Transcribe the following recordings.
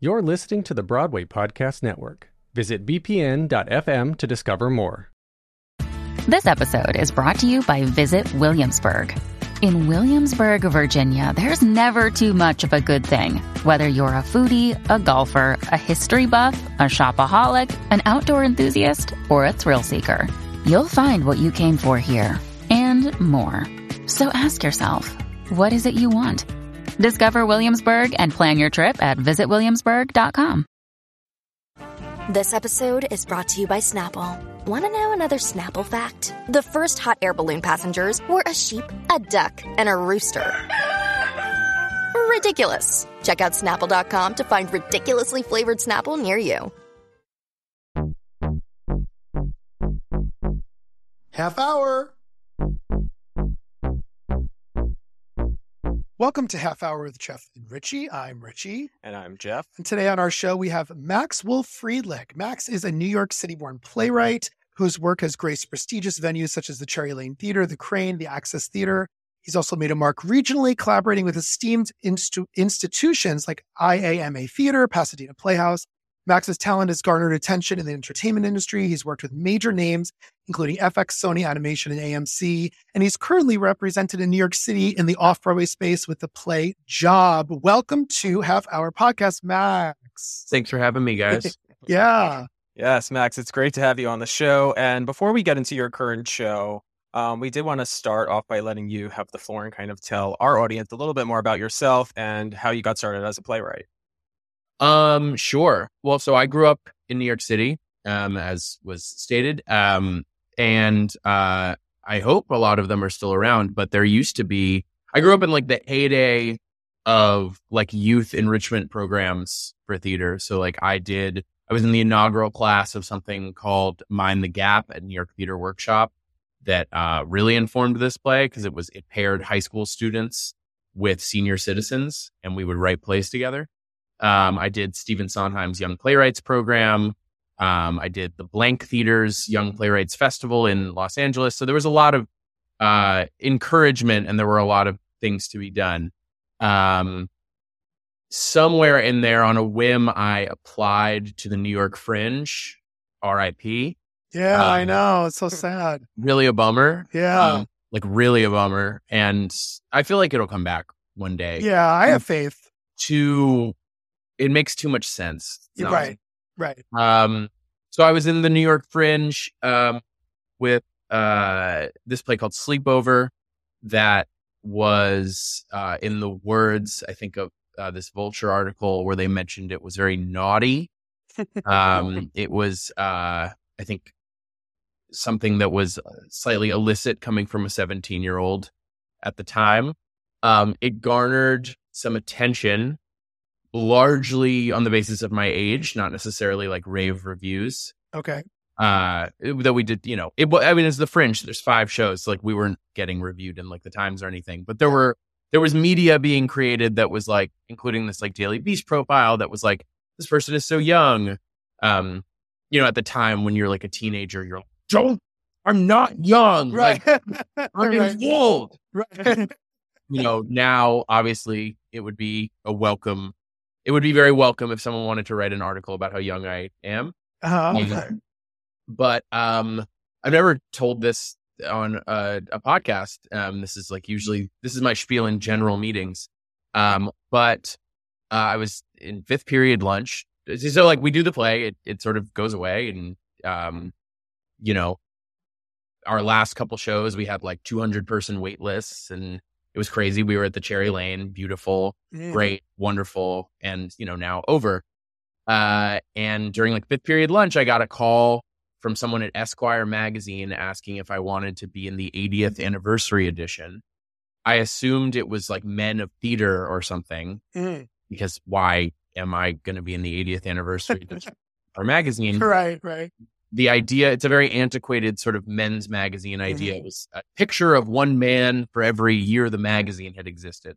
You're listening to the Broadway Podcast Network. Visit bpn.fm to discover more. This episode is brought to you by Visit Williamsburg. In Williamsburg, Virginia, there's never too much of a good thing. Whether you're a foodie, a golfer, a history buff, a shopaholic, an outdoor enthusiast, or a thrill seeker, you'll find what you came for here and more. So ask yourself, what is it you want? Discover Williamsburg and plan your trip at visitwilliamsburg.com. This episode is brought to you by Snapple. Want to know another Snapple fact? The first hot air balloon passengers were a sheep, a duck, and a rooster. Ridiculous. Check out snapple.com to find ridiculously flavored Snapple near you. Half hour. Welcome to Half Hour with Jeff and Richie. I'm Richie. And I'm Jeff. And today on our show, we have Max Wolf Friedlich. Max is a New York City born playwright whose work has graced prestigious venues such as the Cherry Lane Theater, the Crane, the Access Theater. He's also made a mark regionally, collaborating with esteemed instu- institutions like IAMA Theater, Pasadena Playhouse, Max's talent has garnered attention in the entertainment industry. He's worked with major names, including FX, Sony Animation, and AMC. And he's currently represented in New York City in the off Broadway space with the play Job. Welcome to Half Hour Podcast, Max. Thanks for having me, guys. yeah. Yes, Max, it's great to have you on the show. And before we get into your current show, um, we did want to start off by letting you have the floor and kind of tell our audience a little bit more about yourself and how you got started as a playwright. Um, sure. Well, so I grew up in New York City, um, as was stated. Um, and uh, I hope a lot of them are still around, but there used to be, I grew up in like the heyday of like youth enrichment programs for theater. So like I did, I was in the inaugural class of something called Mind the Gap at New York Theater Workshop that uh, really informed this play because it was, it paired high school students with senior citizens and we would write plays together. Um, I did Stephen Sondheim's Young Playwrights program. Um, I did the Blank Theater's Young Playwrights Festival in Los Angeles. So there was a lot of uh, encouragement and there were a lot of things to be done. Um, somewhere in there on a whim, I applied to the New York Fringe, RIP. Yeah, um, I know. It's so sad. Really a bummer. Yeah. Um, like really a bummer. And I feel like it'll come back one day. Yeah, I have faith. To it makes too much sense. Right. Right. Um, so I was in the New York Fringe um, with uh, this play called Sleepover that was uh, in the words, I think, of uh, this Vulture article where they mentioned it was very naughty. Um, it was, uh, I think, something that was uh, slightly illicit coming from a 17 year old at the time. Um, it garnered some attention largely on the basis of my age, not necessarily like rave reviews. Okay. Uh, that we did, you know, it, I mean, it's the fringe. There's five shows. Like we weren't getting reviewed in like the Times or anything, but there were, there was media being created that was like, including this like Daily Beast profile that was like, this person is so young. Um, you know, at the time when you're like a teenager, you're like, don't, I'm not young. Right. Like, I'm right. old. Right. you know, now obviously it would be a welcome it would be very welcome if someone wanted to write an article about how young I am. Uh-huh. Um, but um, I've never told this on a, a podcast. Um, this is like usually this is my spiel in general meetings. Um, but uh, I was in fifth period lunch. So like we do the play, it it sort of goes away, and um, you know, our last couple shows we had like 200 person wait lists, and it was crazy. We were at the Cherry Lane, beautiful, mm. great, wonderful, and you know now over. Uh, and during like fifth period lunch, I got a call from someone at Esquire magazine asking if I wanted to be in the 80th anniversary edition. I assumed it was like Men of Theater or something mm. because why am I going to be in the 80th anniversary edition our magazine? Right, right the idea it's a very antiquated sort of men's magazine idea. Mm-hmm. it was a picture of one man for every year the magazine had existed.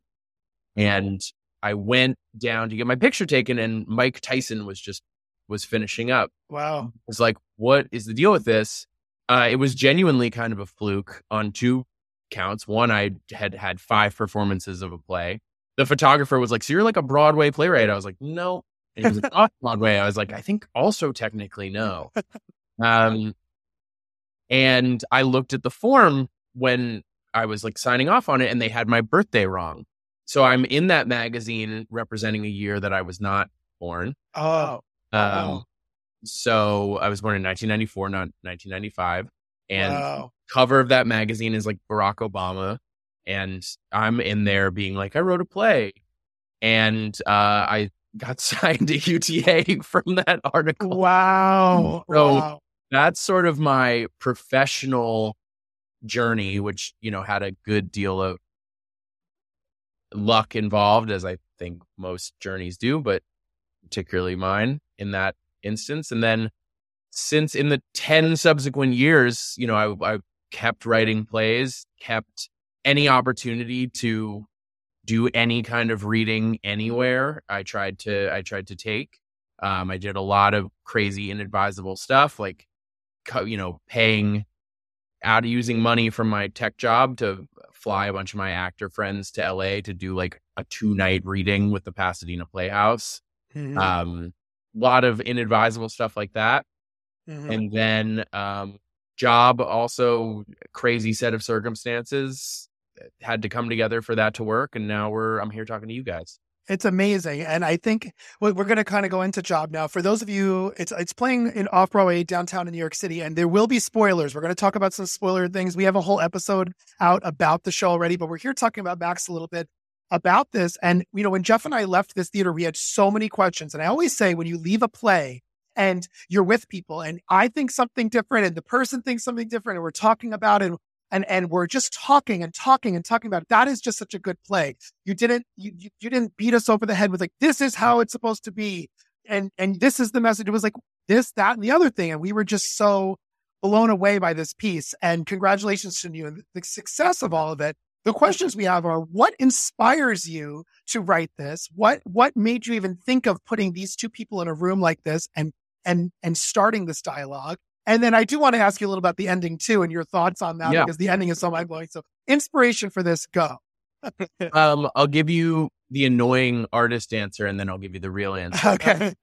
And i went down to get my picture taken and mike tyson was just was finishing up. Wow. It's like what is the deal with this? Uh, it was genuinely kind of a fluke on two counts. One i had had five performances of a play. The photographer was like so you're like a broadway playwright? I was like no. And he was like, off Broadway. I was like, I think also technically no. Um, and I looked at the form when I was like signing off on it and they had my birthday wrong. So I'm in that magazine representing a year that I was not born. Oh, Um, Wow. so I was born in 1994, not 1995. And wow. cover of that magazine is like Barack Obama. And I'm in there being like, I wrote a play. And uh, I got signed to UTA from that article. Wow. So- wow. That's sort of my professional journey, which, you know, had a good deal of luck involved, as I think most journeys do, but particularly mine in that instance. And then since in the 10 subsequent years, you know, I, I kept writing plays, kept any opportunity to do any kind of reading anywhere. I tried to, I tried to take. Um, I did a lot of crazy, inadvisable stuff, like, you know, paying out using money from my tech job to fly a bunch of my actor friends to LA to do like a two night reading with the Pasadena Playhouse. Mhm. Um, a lot of inadvisable stuff like that. Mhm. And then, um, job also crazy set of circumstances had to come together for that to work. And now we're, I'm here talking to you guys. It's amazing, and I think we- we're going to kind of go into Job now. For those of you, it's it's playing in off Broadway downtown in New York City, and there will be spoilers. We're going to talk about some spoiler things. We have a whole episode out about the show already, but we're here talking about Max a little bit about this. And you know, when Jeff and I left this theater, we had so many questions. And I always say, when you leave a play and you're with people, and I think something different, and the person thinks something different, and we're talking about it, and and and we're just talking and talking and talking about it. That is just such a good play. You didn't you you, you didn't beat us over the head with like this is how it's supposed to be, and and this is the message. It was like this, that, and the other thing, and we were just so blown away by this piece. And congratulations to you and the success of all of it. The questions we have are: What inspires you to write this? What what made you even think of putting these two people in a room like this and and and starting this dialogue? And then I do want to ask you a little about the ending too, and your thoughts on that Yeah. because the ending is so mind blowing. So, inspiration for this, go. Um, I'll give you the annoying artist answer and then I'll give you the real answer. Okay.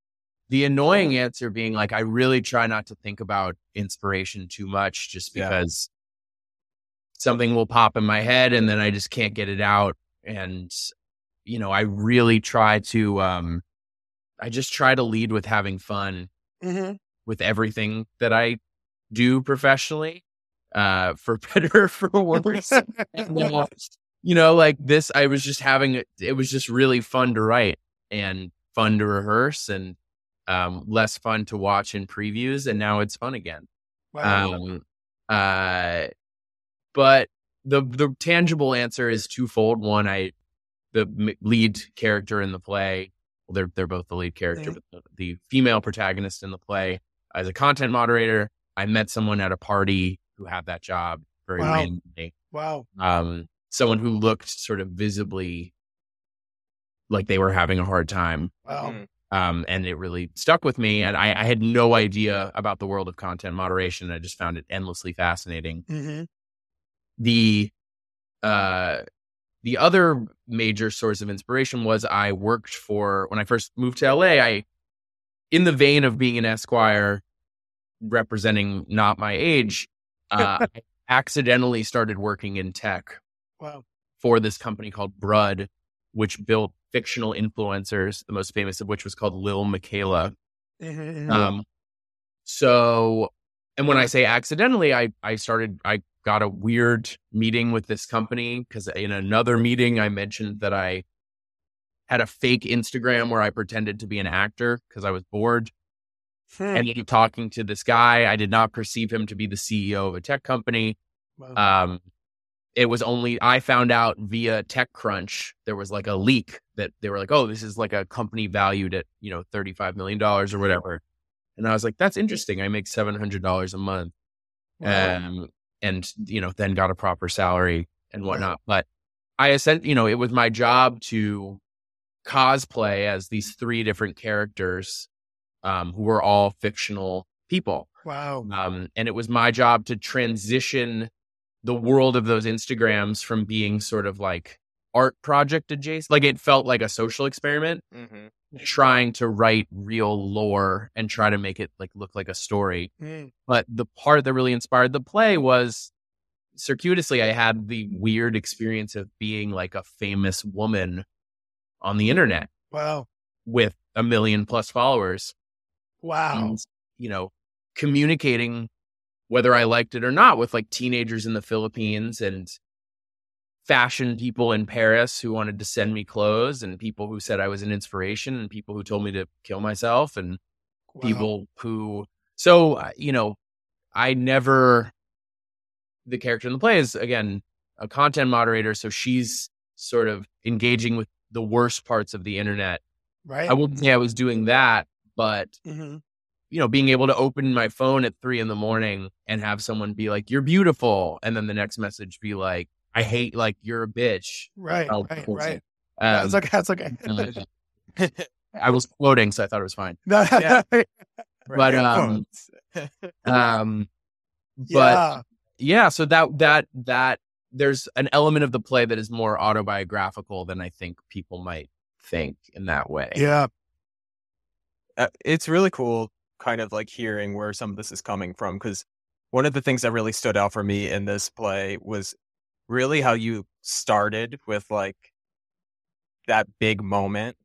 the annoying answer being like I really try not to think about inspiration too much just Yeah. because something will pop in my head and then I just can't get it out and you know I really try to um I just try to lead with having fun hmm with everything that I do professionally uh for better or for worse. And, uh, you know like this I was just having it it was just really fun to write and fun to rehearse and um less fun to watch in previews and now it's fun again. Wow. um uh but the the tangible answer is twofold. One i the lead character in the play well they're they're both the lead character but the, the female protagonist in the play as a content moderator i met someone at a party who had that job very Wow. randomly wow. um someone who looked sort of visibly like they were having a hard time Wow. Mm. um, and it really stuck with me. And I, I had no idea about the world of content moderation. I just found it endlessly fascinating. hmm The uh, the other major source of inspiration was I worked for when I first moved to LA. I, in the vein of being an Esquire, representing not my age, uh, I accidentally started working in tech Wow. for this company called Brud, which built fictional influencers. The most famous of which was called Lil Miquela. Mhm. Um, so, and when I say accidentally, I, I started, I got a weird meeting with this company because in another meeting, I mentioned that I had a fake Instagram where I pretended to be an actor because I was bored. Hmm. Ended up talking to this guy. I did not perceive him to be the CEO of a tech company. Wow. Um, it was only I found out via TechCrunch there was like a leak that they were like, "Oh, this is like a company valued at you know thirty five million dollars or whatever," and I was like, "That's interesting. I make seven hundred dollars a month." Wow. um, and you know then got a proper salary and whatnot. But I said, you know, it was my job to cosplay as these three different characters um, who were all fictional people, wow. um, and it was my job to transition the world of those Instagrams from being sort of like art project adjacent. Like it felt like a social experiment hmm trying to write real lore and try to make it like look like a story. Mm. But the part that really inspired the play was circuitously, I had the weird experience of being like a famous woman on the internet Wow. with a million plus followers. Wow. And, you know, communicating whether I liked it or not with like teenagers in the Philippines and fashion people in Paris who wanted to send me clothes and people who said I was an inspiration and people who told me to kill myself and Wow. people who so uh, you know i never the character in the play is again a content moderator so she's sort of engaging with the worst parts of the internet Right. i wouldn't say i was doing that but hmm you know being able to open my phone at three in the morning and have someone be like you're beautiful and then the next message be like i hate like you're a bitch Right. Oh, right. of course. Right. um, That's okay. That's okay. uh, i was quoting so i thought it was fine Yeah. But, um, um but yeah. yeah so that that that there's an element of the play that is more autobiographical than i think people might think in that way Yeah. Uh, it's really cool kind of like hearing where some of this is coming from because one of the things that really stood out for me in this play was really how you started with like that big moment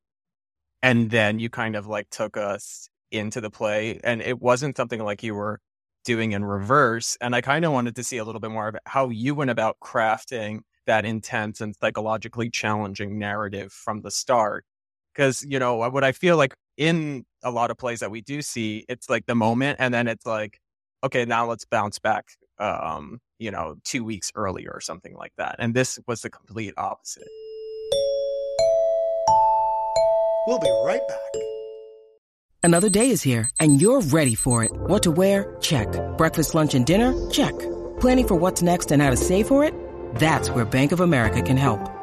and then you kind of like took us into the play and it wasn't something like you were doing in reverse and i kind of wanted to see a little bit more of how you went about crafting that intense and psychologically challenging narrative from the start because you know what i feel like in a lot of plays that we do see it's like the moment and then it's like okay now let's bounce back um you know two weeks earlier or something like that and this was the complete opposite We'll be right back. Another day is here, and you're ready for it. What to wear? Check. Breakfast, lunch, and dinner? Check. Planning for what's next and how to save for it? That's where Bank of America can help.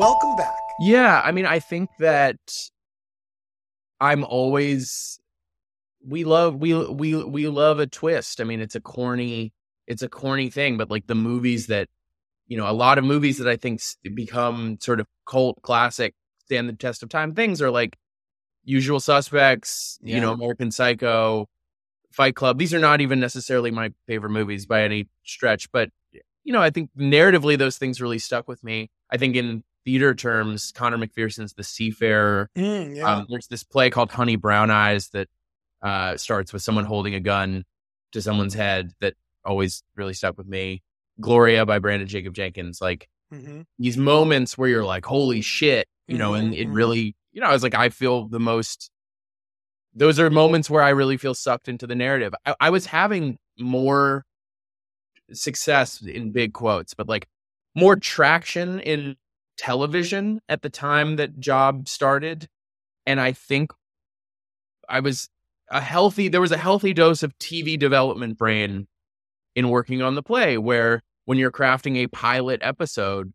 Welcome back. Yeah, I mean, I think that I'm always we love we we we love a twist. I mean, it's a corny it's a corny thing, but like the movies that you know, a lot of movies that I think become sort of cult classic, stand the test of time things are like Usual Suspects, you know, American Psycho, Fight Club. These are not even necessarily my favorite movies by any stretch, but you know, I think narratively those things really stuck with me. I think in theater terms, Conor McPherson's The Seafarer. Mm, yeah. Um, there's this play called Honey Brown Eyes that uh, starts with someone holding a gun to someone's head that always really stuck with me. Gloria by Branden Jacobs-Jenkins. Like hmm these moments where you're like, holy shit, you know, and it Mhm. really, you know, I was like, I feel the most, those are moments where I really feel sucked into the narrative. I, I was having more success in big quotes, but like more traction in television at the time that job started. And I think I was a healthy, there was a healthy dose of TV development brain in working on the play where when you're crafting a pilot episode,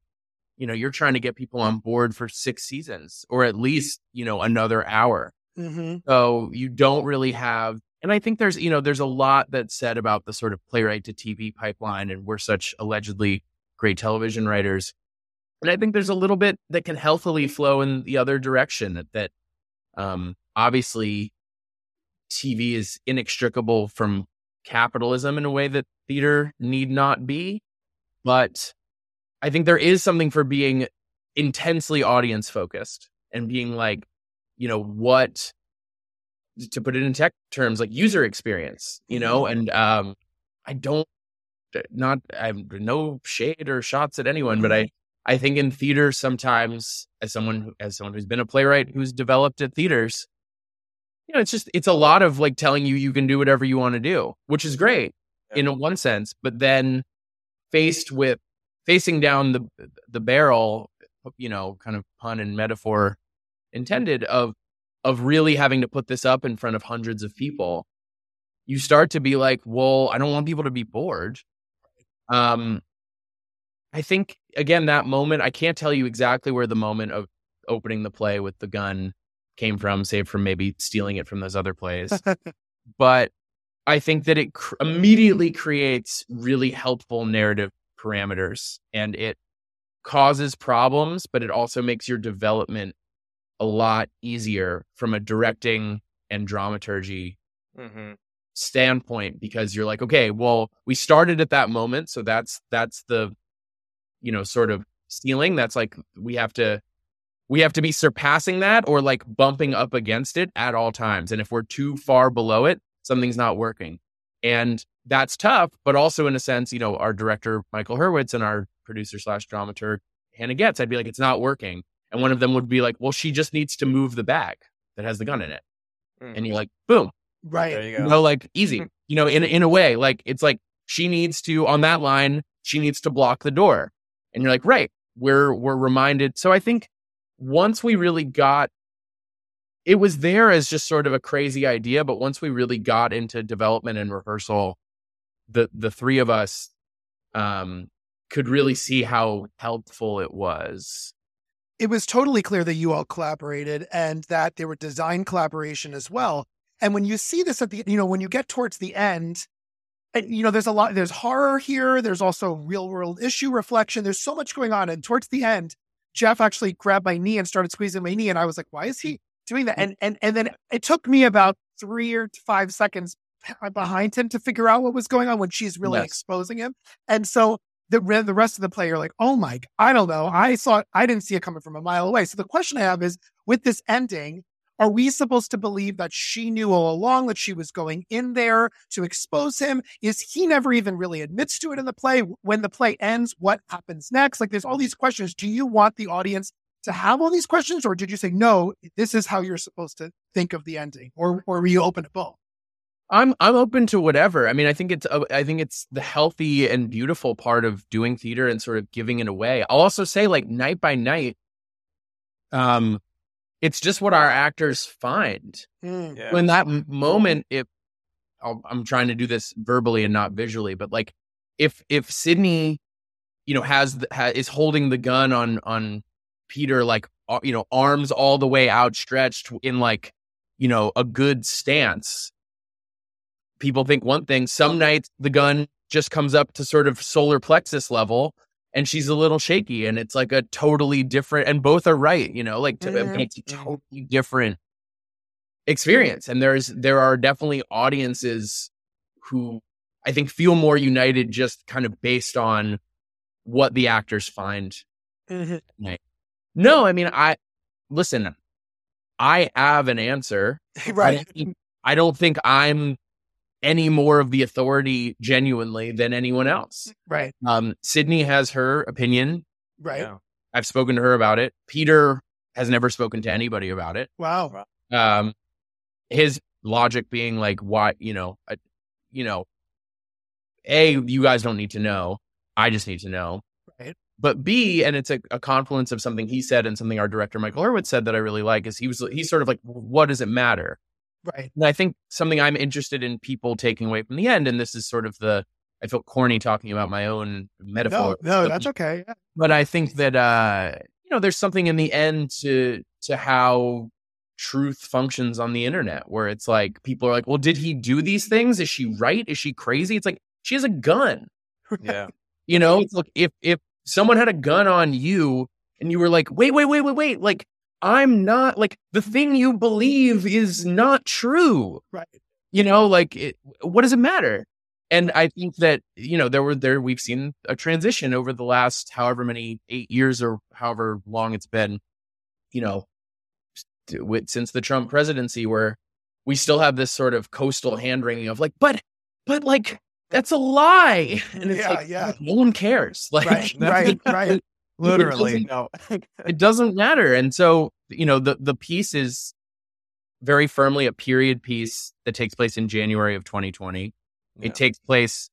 you know, you're trying to get people on board for six seasons or at least, you know, another hour. hmm So you don't really have, and I think there's, you know, there's a lot that's said about the sort of playwright to TV pipeline, and we're such allegedly great television writers. And I think there's a little bit that can healthily flow in the other direction that, that um, obviously TV is inextricable from capitalism in a way that theater need not be. But I think there is something for being intensely audience focused and being like, you know, what to put it in tech terms, like user experience, you know, Mm-hmm. and um, I don't not I have no shade or shots at anyone, but. I I think in theater sometimes as someone who- as someone who's been a playwright who's developed at theaters, you know, it's just it's a lot of like telling you you can do whatever you want to do, which is great in a one sense, but then faced with facing down the the barrel, you know, kind of pun and metaphor intended of of really having to put this up in front of hundreds of people, you start to be like, well, I don't want people to be bored. Um, I think again that moment, I can't tell you exactly where the moment of opening the play with the gun came from, save from maybe stealing it from those other plays. but I think that it cr- immediately creates really helpful narrative parameters and it causes problems, but it also makes your development a lot easier from a directing and dramaturgy hmm standpoint because you're like okay well we started at that moment so that's that's the you know sort of ceiling that's like we have to we have to be surpassing that or like bumping up against it at all times. And if we're too far below it something's not working. And that's tough but also in a sense you know our director michael herwitz and our producer slash dramaturg hannah getts i'd be like it's not working. And one of them would be like well she just needs to move the bag that has the gun in it. Mm. And you're like boom. Right. There you you go. know, like easy, you know, in in a way, like it's like she needs to on that line, she needs to block the door, and you're like, right, we're we're reminded. So I think once we really got, it was there as just sort of a crazy idea, but once we really got into development and rehearsal, the the three of us, um, could really see how helpful it was. it was totally clear that you all collaborated and that there were design collaboration as well. And when you see this at the, you know, when you get towards the end, and, you know, there's a lot, there's horror here. There's also real world issue reflection. There's so much going on. And towards the end, Jeff actually grabbed my knee and started squeezing my knee. And I was like, why is he doing that? Mm. And, and, and then it took me about three or five seconds behind him to figure out what was going on when she's really Yes. exposing him. And so the, the rest of the play, you're like, oh my, i don't know. I saw, I didn't see it coming from a mile away. So the question I have is with this ending, are we supposed to believe that she knew all along that she was going in there to expose him? Is he never even really admits to it in the play? When the play ends, what happens next? Like, there's all these questions. Do you want the audience to have all these questions, or did you say no? This is how you're supposed to think of the ending, or or were you open to both? I'm I'm open to whatever. I mean, I think it's I think it's the healthy and beautiful part of doing theater and sort of giving it away. I'll also say like night by night, um, it's just what our actors find Mm. Yeah. when that moment. If I'll, I'm trying to do this verbally and not visually, but like if if Sydney, you know, has, the, ha, is holding the gun on on Peter, like uh, you know, arms all the way outstretched in like you know a good stance people think one thing. Some nights the gun just comes up to sort of solar plexus level and she's a little shaky and it's like a totally different and both are right, you know, like to, Mhm. it's a mm-hmm. totally different mm-hmm. experience. And there's there are definitely audiences who I think feel more united just kind of based on what the actors find mm-hmm. no, I mean, I listen. I have an answer. Right. don't, I don't think I'm any more of the authority genuinely than anyone else. Right. Um, Sydney has her opinion. Right. Yeah. I've spoken to her about it. Peter has never spoken to anybody about it. Wow. Um, his logic being like, why, you know, I, you know, a you guys don't need to know. I just need to know. Right. But B, and it's a, a confluence of something he said and something our director Michael Herwitz said that I really like is he was he's sort of like, what does it matter? Right. And I think something I'm interested in people taking away from the end, and this is sort of the I feel corny talking about my own metaphor. No, no, but- that's okay. Yeah. but I think that uh, you know, there's something in the end to to how truth functions on the internet, where it's like people are like, "Well, did he do these things? Is she right? Is she crazy?" It's like she has a gun. Yeah. You know, it's like if if someone had a gun on you and you were like, "Wait, wait, wait, wait, wait," like I'm not like the thing you believe is not true Right. you know like it, what does it matter and i think that you know there were there we've seen a transition over the last however many eight years or however long it's been you know with, since the trump presidency where we still have this sort of coastal hand wringing of like, but, but like, that's a lie. And it's Yeah, like, yeah. no one cares. Like, Right, right, right. Literally, doesn't- no. it doesn't matter. And so, you know, the the piece is very firmly a period piece that takes place in January of 2020. Yeah. It takes place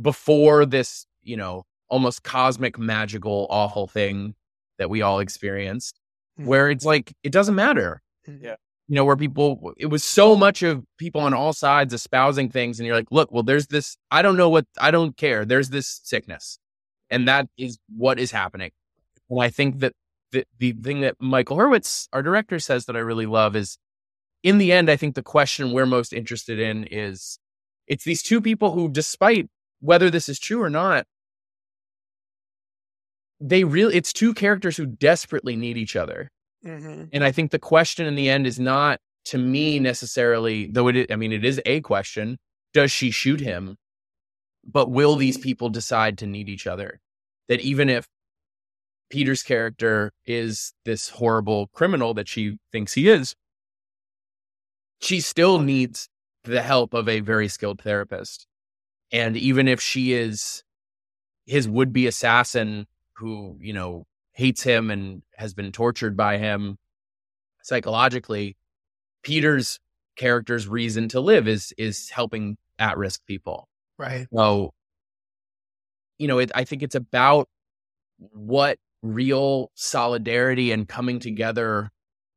before this, you know, almost cosmic, magical, awful thing that we all experienced, Mhm. where it's like it doesn't matter. Yeah. You know, where people, it was so much of people on all sides espousing things, and you're like, look, well, there's this, I don't know what, I don't care. There's this sickness. And that is what is happening. And I think that the, the thing that Michael Herwitz, our director, says that I really love is in the end, I think the question we're most interested in is it's these two people who, despite whether this is true or not, they really, it's two characters who desperately need each other. Mhm. And I think the question in the end is not to me necessarily, though it is, I mean, it is a question does she shoot him? But will these people decide to need each other? That even if Peter's character is this horrible criminal that she thinks he is, she still needs the help of a very skilled therapist. And even if she is his would be assassin who, you know, hates him and has been tortured by him psychologically, Peter's character's reason to live is is helping at risk people. Right. So, you know, it, I think it's about what real solidarity and coming together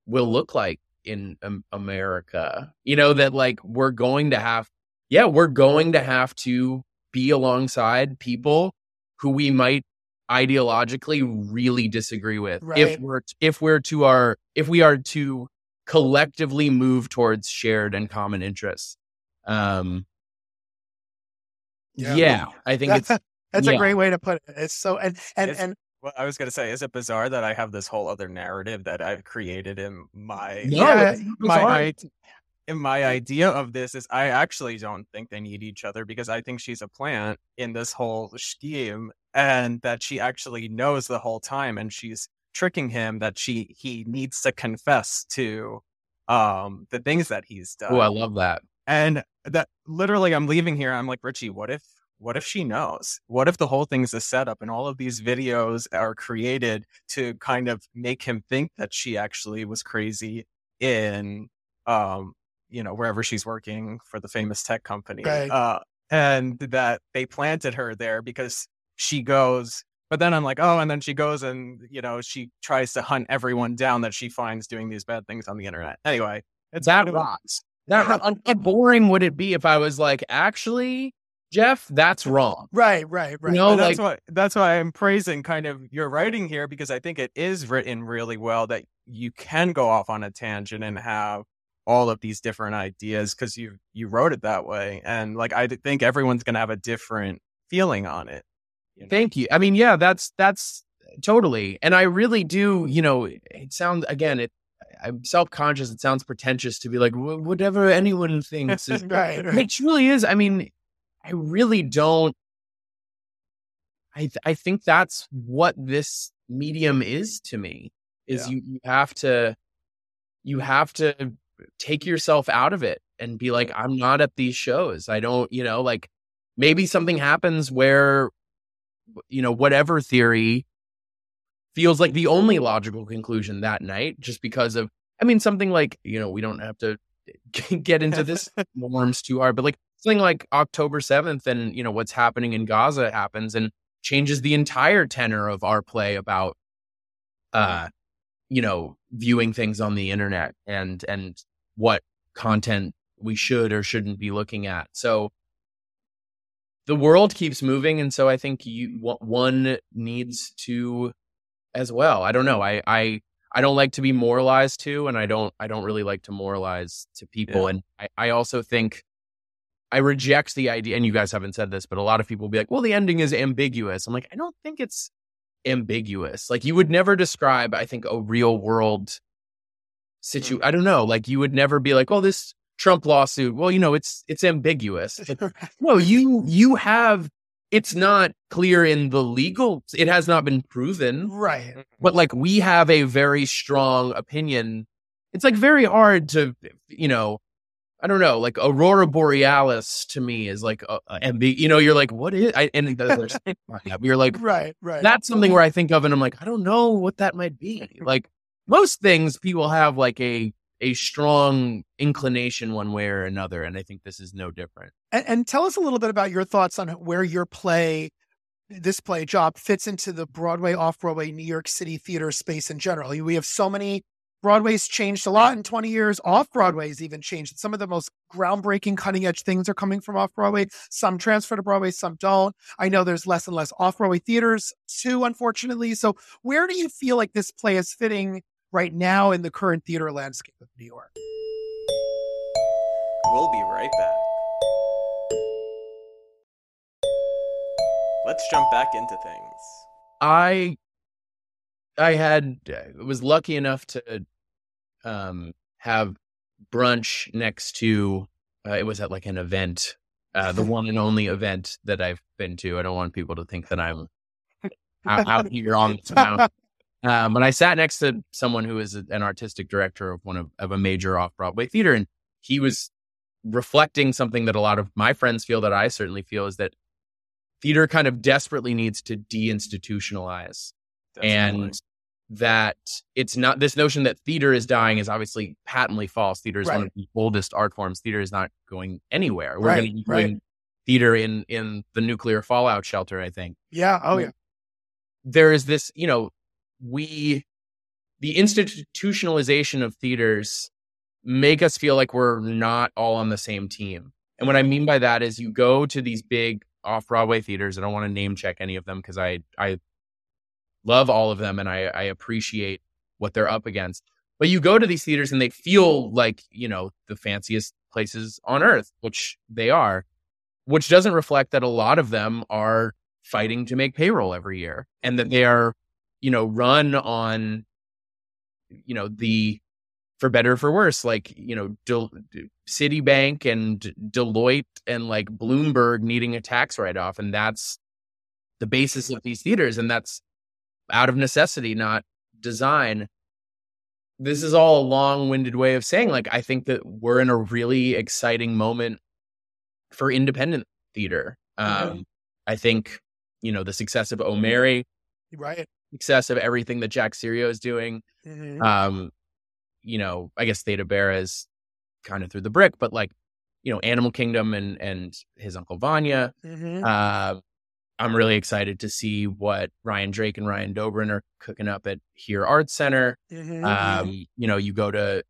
will look like in um, America. You know, that like we're going to have, yeah, we're going to have to be alongside people who we might ideologically really disagree with if we're if we're to our if we are to collectively move towards shared and common interests um Yeah. yeah, i think it's That's, that's a great way to put it. It's so and and It's- and Well, I was gonna say, is it bizarre that I have this whole other narrative that I've created in my No, Yeah, my bizarre. I- in my idea of this is I actually don't think they need each other because I think she's a plant in this whole scheme and that she actually knows the whole time and she's tricking him that she he needs to confess to um the things that he's done. oh i love that And that literally, I'm leaving here. I'm like, Richie, what if, what if she knows? What if the whole thing's a setup and all of these videos are created to kind of make him think that she actually was crazy in, um, you know, wherever she's working for the famous tech company. Right. Uh, and that they planted her there because she goes, but then I'm like, oh, and then she goes and, you know, she tries to hunt everyone down that she finds doing these bad things on the internet. Anyway, it's That rocks. that how boring would it be if i was like actually jeff that's wrong right, right, right. No, But that's like- why that's why I'm praising kind of your writing here because I think it is written really well that you can go off on a tangent and have all of these different ideas because you you wrote it that way and like I think everyone's gonna have a different feeling on it. you know? Thank you. I mean, yeah, that's that's totally. And I really do, you know, it sounds again, it I'm self-conscious. It sounds pretentious to be like whatever anyone thinks is right, right. it truly is. I mean, I really don't I th- I think that's what this medium is to me. Is Yeah. you, you have to you have to take yourself out of it and be like, I'm not at these shows. I don't, you know, like maybe something happens where you know, whatever theory feels like the only logical conclusion that night, just because of I mean, something like, you know, we don't have to get into this norms too hard, but like something like October 7th and, you know, what's happening in Gaza happens and changes the entire tenor of our play about, uh, you know, viewing things on the internet and, and what content we should or shouldn't be looking at. So the world keeps moving. And so I think you, one needs to as well. I don't know. I, I, I don't like to be moralized to, and I don't I don't really like to moralize to people. Yeah. And I, I also think I reject the idea, and you guys haven't said this, but a lot of people will be like, well, the ending is ambiguous. I'm like, I don't think it's ambiguous. Like you would never describe, I think, a real world situation. Hmm. I don't know. Like you would never be like, well, this Trump lawsuit, well, you know, it's it's ambiguous. Like, no, you you have it's not clear in the legal it has not been proven right. but like we have a very strong opinion it's like very hard to you know I don't know, like Aurora Borealis to me is like, uh, and the, you know, you're like, what is, I, and you're like, right, right. That's something where I think of and I'm like, I don't know what that might be. Like most things, people have like a, a strong inclination one way or another. And I think this is no different. And, and tell us a little bit about your thoughts on where your play, this play job fits into the Broadway, off Broadway, New York City theater space in general. We have so many Broadway's changed a lot in 20 years. Off Broadway's even changed. Some of the most groundbreaking, cutting edge things are coming from off Broadway. Some transfer to Broadway, some don't. I know there's less and less off Broadway theaters too, unfortunately. So, where do you feel like this play is fitting right now in the current theater landscape of New York? We'll be right back. Let's jump back into things. I I had uh, was lucky enough to um, have brunch next to uh, it was at like an event, uh, the one and only event that I've been to. I don't want people to think that I'm out, out here on the town. Um, but I sat next to someone who is an artistic director of one of, of a major off Broadway theater, and he was reflecting something that a lot of my friends feel that I certainly feel is that theater kind of desperately needs to deinstitutionalize. Definitely. And that it's not this notion that theater is dying is obviously patently false. Theater is right. one of the oldest art forms. Theater is not going anywhere. We're right, going to be doing right. theater in in the nuclear fallout shelter. I think. Yeah. Oh yeah. There is this, you know, we the institutionalization of theaters make us feel like we're not all on the same team. And what I mean by that is you go to these big off Broadway theaters. I don't want to name check any of them because I I love all of them and I, I appreciate what they're up against. But you go to these theaters and they feel like, you know, the fanciest places on earth, which they are, which doesn't reflect that a lot of them are fighting to make payroll every year and that they are, you know, run on, you know, the, for better or for worse, like, you know, Citibank and Deloitte and like Bloomberg needing a tax write off. And that's the basis of these theaters. And that's, out of necessity, not design. This is all a long winded way of saying, like, I think that we're in a really exciting moment for independent theater. Um, mm-hmm. I think, you know, the success of O'Mary, right? Success of everything that Jack Serio is doing. Mm-hmm. Um, you know, I guess Theda Bear is kind of through the brick, but like, you know, Animal Kingdom and and his uncle Vanya. Mm-hmm. Uh, I'm really excited to see what Ryan Drake and Ryan Dobrin are cooking up at Here Arts Center. Mm-hmm. Um, you know, you go to,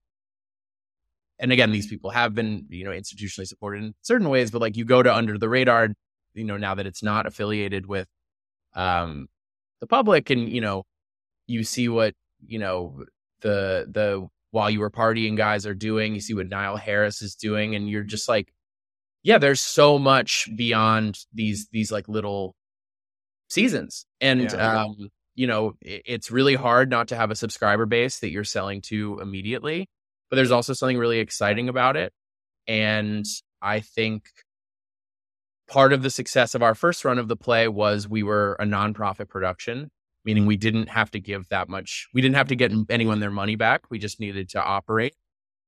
and again, these people have been, you know, institutionally supported in certain ways, but like you go to Under the Radar, you know, now that it's not affiliated with um, the public, and you know, you see what you know the the while you were partying guys are doing. You see what Niall Harris is doing, and you're just like, yeah, there's so much beyond these these like little seasons. And, yeah. um, you know, it's really hard not to have a subscriber base that you're selling to immediately, but there's also something really exciting about it. And I think part of the success of our first run of the play was we were a nonprofit production, meaning we didn't have to give that much, we didn't have to get anyone their money back. We just needed to operate.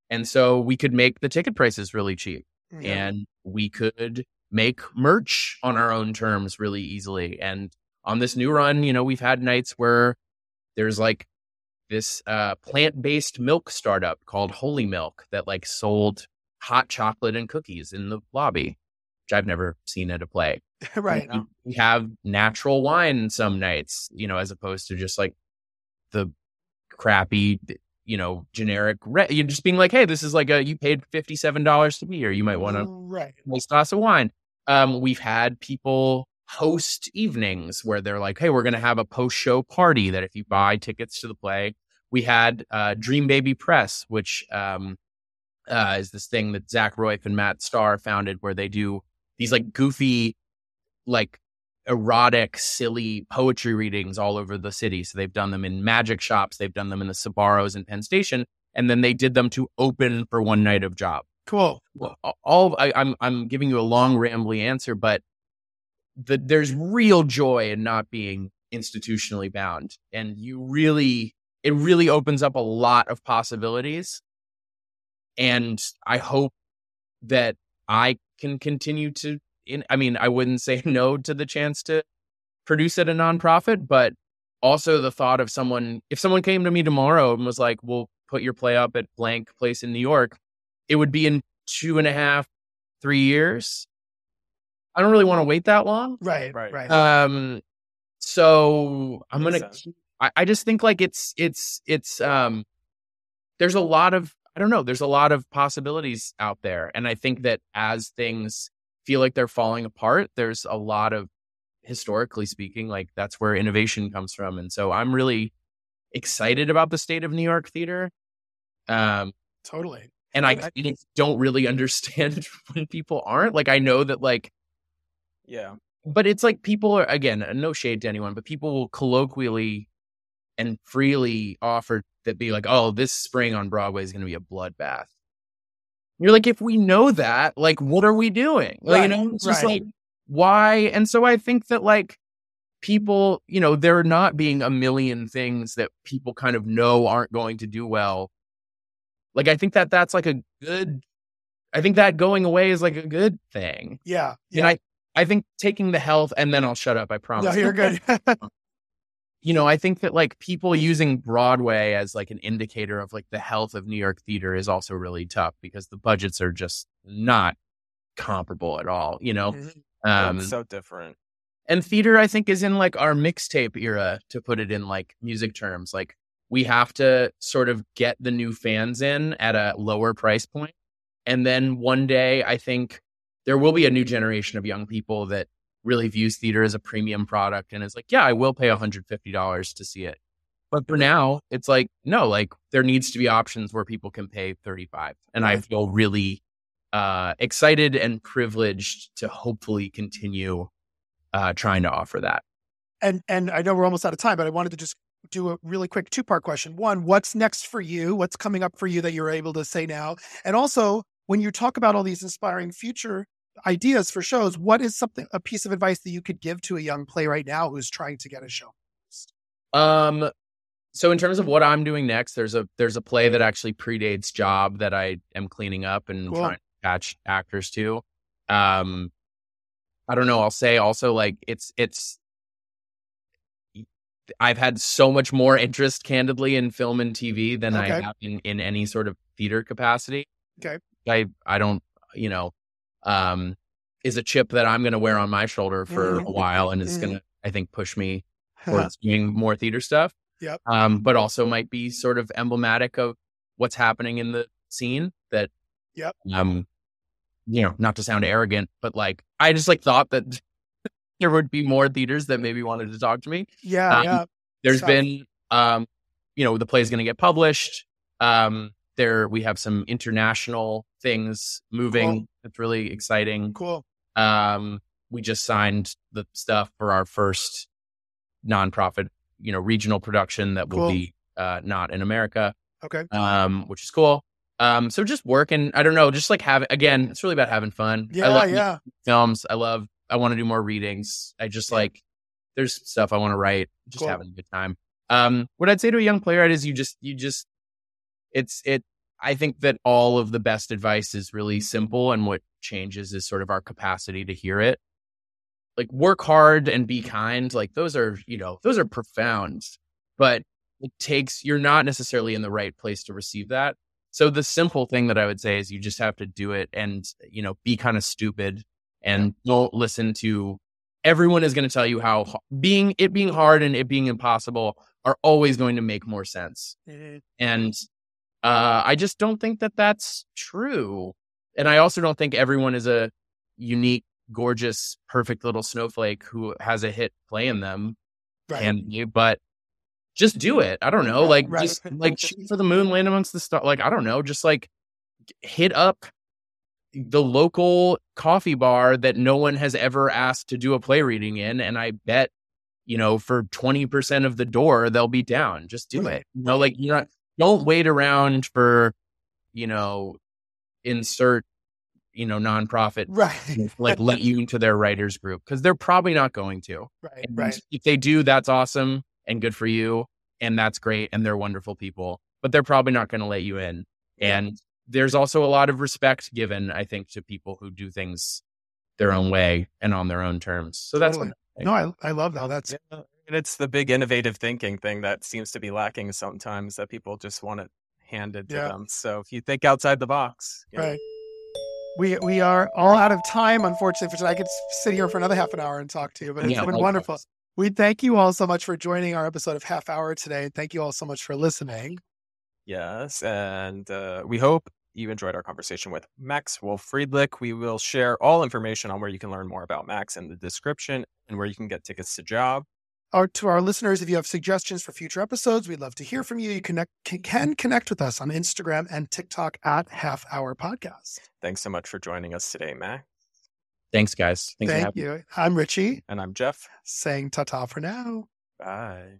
And so we could make the ticket prices really cheap yeah. and we could make merch on our own terms really easily. And on this new run, you know, we've had nights where there's like this uh, plant-based milk startup called Holy Milk that like sold hot chocolate and cookies in the lobby, which I've never seen at a play. right. We, we have natural wine some nights, you know, as opposed to just like the crappy, you know, generic. Re- you're just being like, hey, this is like a you paid fifty seven dollars to be here. You might want to right. nice glass of wine. Um, we've had people host evenings where they're like, hey, we're going to have a post show party that if you buy tickets to the play, we had uh, Dream Baby Press, which um, uh, is this thing that Zach Roif and Matt Starr founded where they do these like goofy, like erotic, silly poetry readings all over the city. So they've done them in magic shops, they've done them in the Sbarros and Penn Station, and then they did them to open for one night of job. Cool. Well, all I, I'm I'm giving you a long rambly answer, but the there's real joy in not being institutionally bound, and you really it really opens up a lot of possibilities. And I hope that I can continue to in I mean, I wouldn't say no to the chance to produce at a nonprofit, but also the thought of someone if someone came to me tomorrow and was like, We'll put your play up at blank place in New York, it would be in two and a half, three years. I don't really want to wait that long. Right, Right. right. Um so I'm gonna sense. I, I just think like it's it's it's um there's a lot of I don't know, there's a lot of possibilities out there. And I think that as things feel like they're falling apart, there's a lot of historically speaking, like that's where innovation comes from. And so I'm really excited about the state of New York theater. Um totally. And I oh, I- kind don't really understand when people aren't. Like I know that like Yeah. but it's like people are again no shade to anyone but people will colloquially and freely offer that be like oh this spring on broadway is going to be a bloodbath you're like if we know that like what are we doing like, you know it's just right. like why and so i think that like people you know there are not being a million things that people kind of know aren't going to do well like i think that that's like a good i think that going away is like a good thing Yeah. and I, I think taking the health, and then I'll shut up. I promise. No, you're good. you know, I think that like people using Broadway as like an indicator of like the health of New York theater is also really tough because the budgets are just not comparable at all. You know, Mhm. um, so different. and theater I think is in like our mixtape era to put it in like music terms. Like we have to sort of get the new fans in at a lower price point, and then one day I think there will be a new generation of young people that really views theater as a premium product and is like, yeah, I will pay $150 to see it. But for now, it's like, no, like there needs to be options where people can pay 35. And I feel really uh, excited and privileged to hopefully continue uh, trying to offer that. and and I know we're almost out of time, but I wanted to just do a really quick two part question. One, what's next for you? What's coming up for you that you're able to say now? And also, when you talk about all these inspiring future ideas for shows, what is something a piece of advice that you could give to a young playwright now who's trying to get a show? Um, so in terms of what I'm doing next, there's a there's a play that actually predates Job that I am cleaning up and Cool. trying to catch actors to. Um, I don't know. I'll say also like it's it's. I've had so much more interest, candidly, in film and TV than I have in, in any sort of theater capacity. Okay. I I don't you know, um, is a chip that I'm going to wear on my shoulder for Mhm. a while, and it's Mhm. going to I think push me towards doing more theater stuff. Yep. Um, but also might be sort of emblematic of what's happening in the scene that Yep. um you know, not to sound arrogant, but like I just like thought that there would be more theaters that maybe wanted to talk to me. yeah, Um, yeah. There's Stuff. been um you know, the play is going to get published. Um there we have some international things moving. Cool. It's really exciting. Cool. Um, we just signed the stuff for our first nonprofit, you know, regional production that will Cool. be uh, not in America, Okay. um, which is cool. Um, so just working, I don't know, just like having, again, it's really about having fun. Yeah, I love yeah. films. I love, I want to do more readings. I just like, there's stuff I want to write, just Cool. having a good time. Um, what I'd say to a young playwright is you just, you just, it's, it, I think that all of the best advice is really simple, and what changes is sort of our capacity to hear it. Like work hard and be kind. Like those are, you know, those are profound, but it takes you're not necessarily in the right place to receive that. So the simple thing that I would say is you just have to do it and, you know, be kind of stupid and don't listen to everyone is going to tell you how being it being hard and it being impossible are always going to make more sense. Mhm. And uh, I just don't think that that's true. And I also don't think everyone is a unique, gorgeous, perfect little snowflake who has a hit play in them. Right. Can you? But just do it. I don't know. Like Right. just like shoot for the moon, land amongst the stars. Like I don't know. Just like hit up the local coffee bar that no one has ever asked to do a play reading in, and I bet you know for twenty percent of the door they'll be down. Just do Right. it. You know, like you're not. Don't wait around for you know insert you know nonprofit Right. like let you into their writers group because they're probably not going to. Right. And Right. If they do, that's awesome and good for you. And that's great. And they're wonderful people, but they're probably not going to let you in. And there's also a lot of respect given, I think, to people who do things their own way and on their own terms. So that's Totally. what No, I, I love that. That's Yeah. And it's the big innovative thinking thing that seems to be lacking sometimes that people just want it handed to Yeah. them. So if you think outside the box, you know, right. We we are all out of time, unfortunately, for tonight. I could sit here for another half an hour and talk to you, but it's Yeah, been likewise. wonderful. We thank you all so much for joining our episode of Half Hour today. Thank you all so much for listening. Yes, and uh, we hope you enjoyed our conversation with Max Wolf Friedlich. We will share all information on where you can learn more about Max in the description and where you can get tickets to Job. Our, to our listeners, if you have suggestions for future episodes, we'd love to hear from you. You connect, can, can connect with us on Instagram and TikTok at Half Hour Podcast. Thanks so much for joining us today, Max. Thanks, guys. Thanks for Thank having me. you. I'm Richie, And I'm Jeff. saying ta ta for now. Bye.